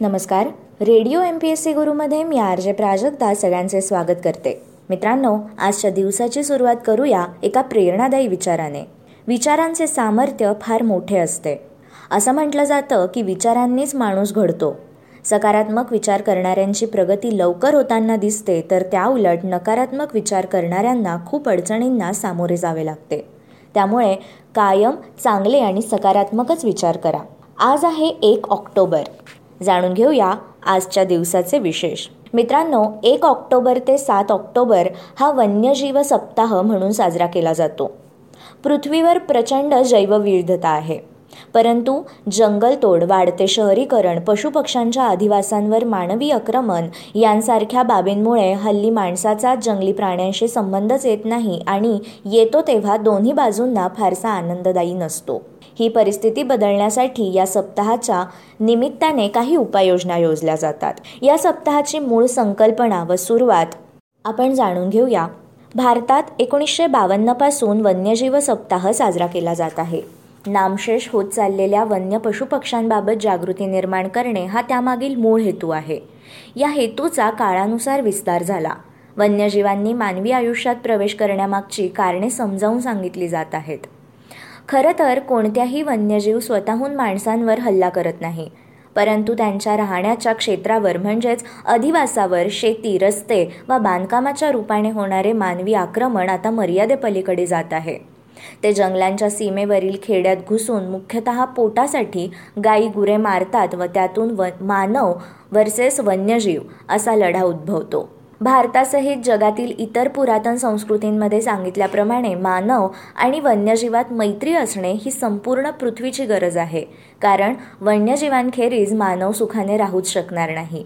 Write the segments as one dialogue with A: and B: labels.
A: नमस्कार. Radio M P S C गुरुमध्ये मी R J Prajakta सगळ्यांचे स्वागत करते. मित्रांनो आजच्या दिवसाची सुरुवात करूया एका प्रेरणादायी विचाराने. विचारांचे सामर्थ्य फार मोठे असते. असं म्हटलं जातं की विचारांनीच माणूस घडतो. सकारात्मक विचार करणाऱ्यांची प्रगती लवकर होताना दिसते तर त्या उलट नकारात्मक विचार करणाऱ्यांना खूप अडचणींना सामोरे जावे लागते. त्यामुळे कायम चांगले आणि सकारात्मकच विचार करा. आज आहे एक ऑक्टोबर. जाणून घेऊया आजच्या दिवसाचे विशेष. मित्रांनो एक ऑक्टोबर ते सात ऑक्टोबर हा वन्यजीव सप्ताह म्हणून साजरा केला जातो. पृथ्वीवर प्रचंड जैवविविधता आहे. परंतु जंगलतोड वाढते शहरीकरण पशुपक्ष्यांच्या अधिवासांवर मानवी आक्रमण यांसारख्या बाबींमुळे हल्ली माणसाचा जंगली प्राण्यांशी संबंधच येत नाही आणि येतो तेव्हा दोन्ही बाजूंना फारसा आनंददायी नसतो. ही परिस्थिती बदलण्यासाठी या सप्ताहाच्या निमित्ताने काही उपाययोजना योजल्या जातात. या सप्ताहाची मूळ संकल्पना व सुरुवात आपण जाणून घेऊया. भारतात एकोणीसशे बावन्नपासून वन्यजीव सप्ताह साजरा केला जात आहे. नामशेष होत चाललेल्या वन्य पशुपक्ष्यांबाबत जागृती निर्माण करणे हा त्यामागील मूळ हेतू आहे. या हेतूचा काळानुसार विस्तार झाला. वन्यजीवांनी मानवी आयुष्यात प्रवेश करण्यामागची कारणे समजावून सांगितली जात आहेत. खरं तर कोणत्याही वन्यजीव स्वतःहून माणसांवर हल्ला करत नाही. परंतु त्यांच्या राहण्याच्या क्षेत्रावर म्हणजेच अधिवासावर शेती रस्ते व बांधकामाच्या रूपाने होणारे मानवी आक्रमण आता मर्यादेपलीकडे जात आहे. ते जंगलांच्या सीमेवरील खेड्यात घुसून मुख्यतः पोटासाठी गायी गुरे मारतात व त्यातून व मानव वर्सेस वन्यजीव असा लढा उद्भवतो. भारतासहित जगातील इतर पुरातन संस्कृतींमध्ये सांगितल्याप्रमाणे मानव आणि वन्यजीवात मैत्री असणे ही संपूर्ण पृथ्वीची गरज आहे. कारण वन्यजीवांखेरीज मानव सुखाने राहूच शकणार नाही.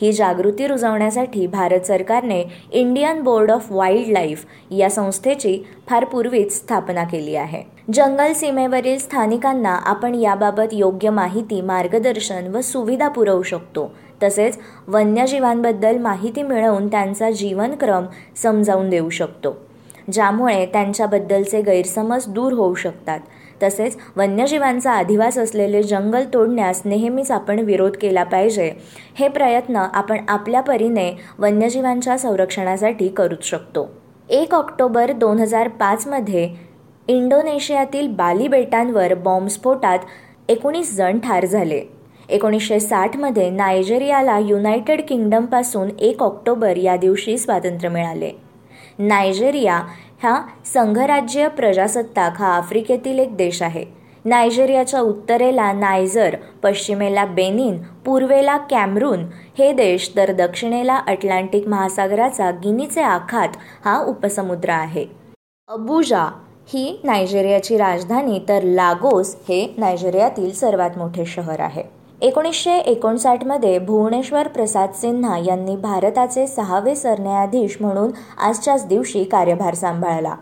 A: ही जागृती रुजवण्यासाठी भारत सरकारने Indian board of wild life या संस्थेची फार पूर्वीच स्थापना केली आहे. जंगल सीमेवरील स्थानिकांना आपण याबाबत योग्य माहिती मार्गदर्शन व सुविधा पुरवू शकतो. तसेच वन्यजीवांबद्दल माहिती मिळवून त्यांचा जीवनक्रम समजावून देऊ शकतो ज्यामुळे त्यांच्याबद्दलचे गैरसमज दूर होऊ शकतात. तसेच वन्यजीवांचा अधिवास असलेले जंगल तोडण्यास नेहमीच आपण विरोध केला पाहिजे. हे प्रयत्न आपण आपल्या परीने वन्यजीवांच्या संरक्षणासाठी करूच शकतो. एक ऑक्टोबर दोन हजार पाचमध्ये इंडोनेशियातील बाली बेटांवर बॉम्बस्फोटात एकोणीस जण ठार झाले. एकोणीसशे साठमध्ये नायजेरियाला युनायटेड किंगडमपासून एक ऑक्टोबर या दिवशी स्वातंत्र्य मिळाले. नायजेरिया हा संघराज्य प्रजासत्ताक हा आफ्रिकेतील एक देश आहे. नायजेरियाच्या उत्तरेला नायजर पश्चिमेला बेनिन पूर्वेला कॅमरून हे देश तर दक्षिणेला अटलांटिक महासागराचा गिनीचे आखात हा उपसमुद्र आहे. अबुजा ही नायजेरियाची राजधानी तर लागोस हे नायजेरियातील सर्वात मोठे शहर आहे. एकोणीसशे एकोणसाठमध्ये भुवनेश्वर प्रसाद सिन्हा यांनी भारताचे सहावे सरन्यायाधीश म्हणून आजच्याच दिवशी कार्यभार सांभाळला.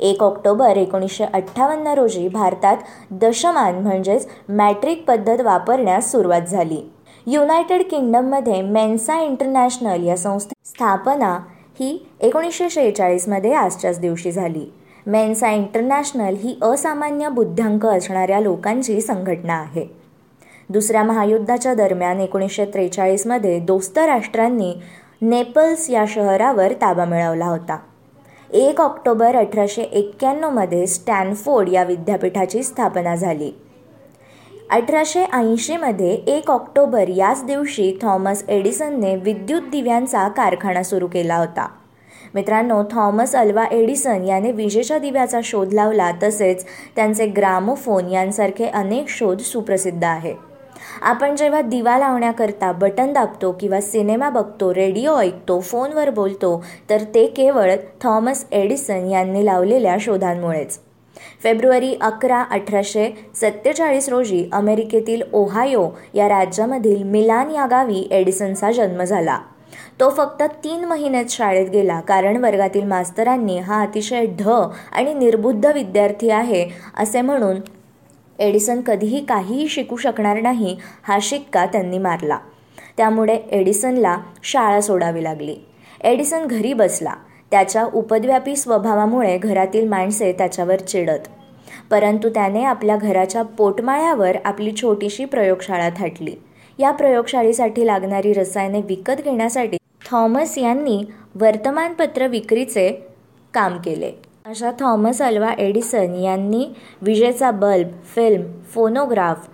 A: एक ऑक्टोबर एकोणीसशे अठ्ठावन्न रोजी भारतात दशमान म्हणजेच मॅट्रिक पद्धत वापरण्यास सुरुवात झाली. युनायटेड किंगडममध्ये मेन्सा इंटरनॅशनल या संस्थे स्थापना ही एकोणीसशे शेहेचाळीसमध्ये आजच्याच दिवशी झाली. मेन्सा इंटरनॅशनल ही असामान्य बुद्ध्यांक असणाऱ्या लोकांची संघटना आहे. दुसऱ्या महायुद्धाच्या दरम्यान एकोणीसशे त्रेचाळीसमध्ये दोस्त राष्ट्रांनी नेपल्स या शहरावर ताबा मिळवला होता. एक ऑक्टोबर अठराशे एक्क्याण्णवमध्ये स्टॅनफोर्ड या विद्यापीठाची स्थापना झाली. अठराशे ऐंशीमध्ये एक ऑक्टोबर याच दिवशी थॉमस एडिसनने विद्युत दिव्यांचा कारखाना सुरू केला होता. मित्रांनो थॉमस अल्वा एडिसन याने विजेच्या दिव्याचा शोध लावला तसेच त्यांचे ग्रामोफोन यांसारखे अनेक शोध सुप्रसिद्ध आहे. आपण जेव्हा दिवा लावण्याकरता बटन दाबतो किंवा सिनेमा बघतो रेडिओ ऐकतो फोनवर बोलतो तर ते केवळ थॉमस एडिसन यांनी लावलेल्या शोधांमुळेच. फेब्रुवारी अकरा अठराशे सत्तेचाळीस रोजी अमेरिकेतील ओहायो या राज्यामधील मिलान या गावी एडिसनचा जन्म झाला. तो फक्त तीन महिन्यात शाळेत गेला कारण वर्गातील मास्तरांनी हा अतिशय ढ आणि निर्बुद्ध विद्यार्थी आहे असे म्हणून एडिसन कधीही काहीही शिकू शकणार नाही हा शिक्का त्यांनी मारला. त्यामुळे एडिसनला शाळा सोडावी लागली. एडिसन घरी बसला. त्याच्या उपद्व्यापी स्वभावामुळे घरातील माणसे त्याच्यावर चिडत. परंतु त्याने आपल्या घराच्या पोटमाळ्यावर आपली छोटीशी प्रयोगशाळा थाटली. या प्रयोगशाळेसाठी लागणारी रसायने विकत घेण्यासाठी थॉमस यांनी वर्तमानपत्र विक्रीचे काम केले. अशा थॉमस अल्वा एडिसन यांनी विजेचा bulb film phonograph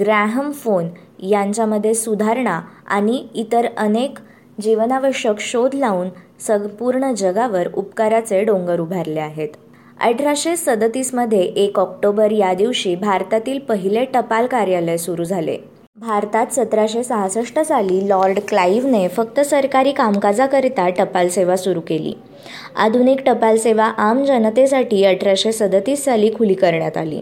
A: Graham phone यांच्यामध्ये सुधारणा आणि इतर अनेक जीवनावश्यक शोध लावून संपूर्ण जगावर उपकाराचे डोंगर उभारले आहेत. अठराशे सदतीसमध्ये एक ऑक्टोबर या दिवशी भारतातील पहिले टपाल कार्यालय सुरू झाले. भारतात सतराशे सहासष्ट साली लॉर्ड क्लाईव्हने फक्त सरकारी कामकाजाकरिता टपाल सेवा सुरू केली. आधुनिक टपाल सेवा आम जनतेसाठी अठराशे सदतीस साली खुली करण्यात आली.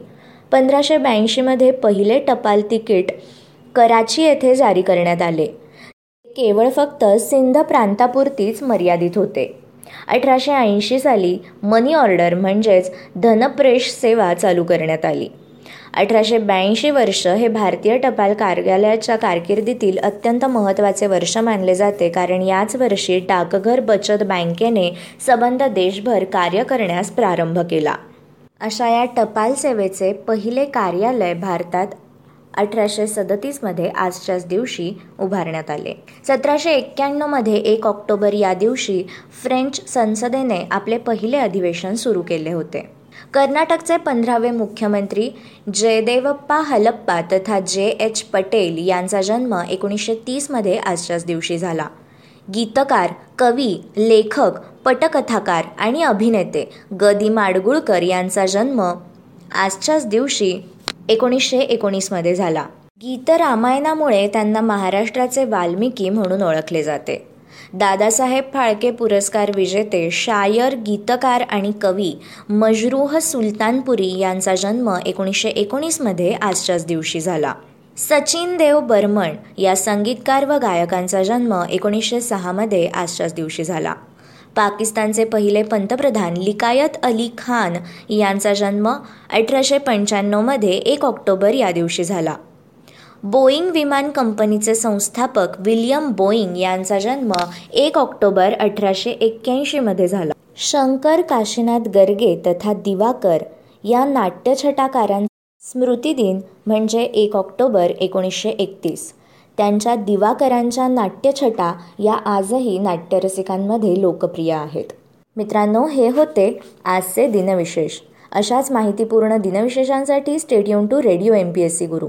A: पंधराशे ब्याऐंशीमध्ये पहिले टपाल तिकीट कराची येथे जारी करण्यात आले. केवळ फक्त सिंध प्रांतापुरतीच मर्यादित होते. अठराशे ऐंशी साली मनी ऑर्डर म्हणजेच धनप्रेष सेवा चालू करण्यात आली. अठराशे ब्याऐंशी वर्ष हे भारतीय टपाल कार्यालयाच्या कारकिर्दीतील अत्यंत महत्त्वाचे वर्ष मानले जाते. कारण याच वर्षी डाकघर बचत बँकेने सबंध देशभर कार्य करण्यास प्रारंभ केला. अशा या टपाल सेवेचे पहिले कार्यालय भारतात अठराशे सदतीसमध्ये आजच्याच दिवशी उभारण्यात आले. सतराशे एक्क्याण्णवमध्ये एक ऑक्टोबर या दिवशी फ्रेंच संसदेने आपले पहिले अधिवेशन सुरू केले होते. कर्नाटकचे पंधरावे मुख्यमंत्री जयदेवप्पा हलप्पा तथा जे एच पटेल यांचा जन्म एकोणीसशे तीसमध्ये आजच्याच दिवशी झाला. गीतकार कवी लेखक पटकथाकार आणि अभिनेते गदी माडगुळकर यांचा जन्म आजच्याच दिवशी एकोणीसशे एकोणीसमध्ये झाला. गीत रामायणामुळे त्यांना महाराष्ट्राचे वाल्मिकी म्हणून ओळखले जाते. दादासाहेब फाळके पुरस्कार विजेते शायर गीतकार आणि कवी मजरूह सुलतानपुरी यांचा जन्म एकोणीसशे एकोणीसमध्ये आजच्याच दिवशी झाला. सचिन देव बर्मन या संगीतकार व गायकांचा जन्म एकोणीसशे सहामध्ये आजच्याच दिवशी झाला. पाकिस्तानचे पहिले पंतप्रधान लिकायत अली खान यांचा जन्म अठराशे पंच्याण्णवमध्ये एक ऑक्टोबर या दिवशी झाला. बोईंग विमान कंपनीचे संस्थापक विल्यम बोईंग यांचा जन्म एक ऑक्टोबर अठराशे एक्क्याऐंशीमध्ये झाला. शंकर काशीनाथ गर्गे तथा दिवाकर या नाट्यछटाकारांचा स्मृतिदिन म्हणजे एक ऑक्टोबर एकोणीसशे एकतीस. त्यांच्या दिवाकरांच्या नाट्यछटा या आजही नाट्यरसिकांमध्ये लोकप्रिय आहेत. मित्रांनो हे होते आजचे दिनविशेष. अशाच माहितीपूर्ण दिनविशेषांसाठी stadium to radio M P S C Guru